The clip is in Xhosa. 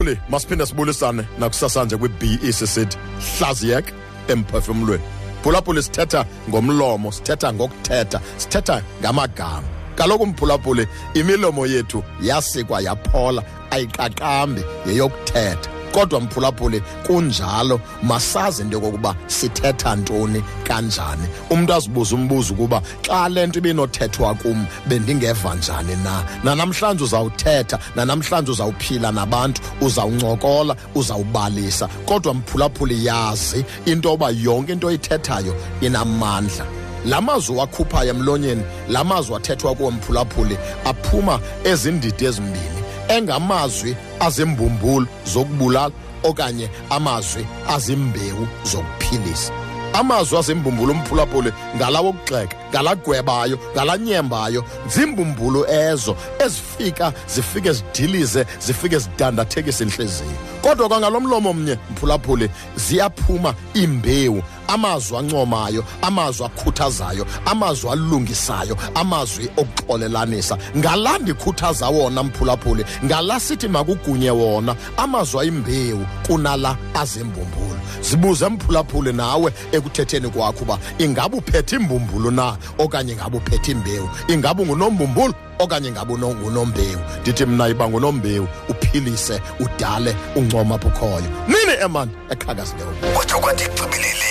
Ule masiphinde sibulisane nakusasa nje kwi-BE sisithi hlaziyeke emphefumlweni. Phulaphuli sithetha ngomlomo, sithetha ngokuthetha, sithetha ngamagama. Kaloku mphulaphuli imilomo yethu yasikwa yaphola ayiqaqambi yeyokuthetha. Kodwa mphulaphuli kunjalo masazi into yokokuba sithetha ntoni kanjani umntu azibuza umbuzo ukuba xa le nto ibinothethwa kum bendingeva njani na nanamhlanje uzawuthetha nanamhlanje uzawuphila nabantu uzawuncokola uzawubalisa kodwa mphulaphuli yazi into yoba yonke into oyithethayo inamandla la mazwi wakhuphayo emlonyeni la mazwi athethwa kuwo mphulaphuli aphuma ezindidi ezimbini engamazwi azimbumbulu zokubulala okanye amazwi azimbewu zokuphilisa amazwi azimbumbulu omphulaphuli ngalawo okugxeka ngalagwebayo ngalanyembayo zimbumbulu ezo ezifika zifike zidilize zifike zidandathekise intliziyo kodwa kwangalo mlomo mnye mphulaphuli ziyaphuma iimbewu amazwi ancomayo amazwi akhuthazayo amazwi alungisayo amazwi okuxolelanisa ngala ndikhuthaza wona mphulaphuli ngala sithi makugunye wona amazwi ayimbewu kunala azimbumbulu zibuze mphulaphuli nawe ekuthetheni kwakho uba ingaba uphethe imbumbulu na okanye ingaba uphethe imbewu ingaba ungunombumbulu okanye ngaba ngunombewu ndithi mna iba ngunombewu uphilise udale uncoma apho ukhoyo nini emani eqhakazileyo kodwa kwandigqibelele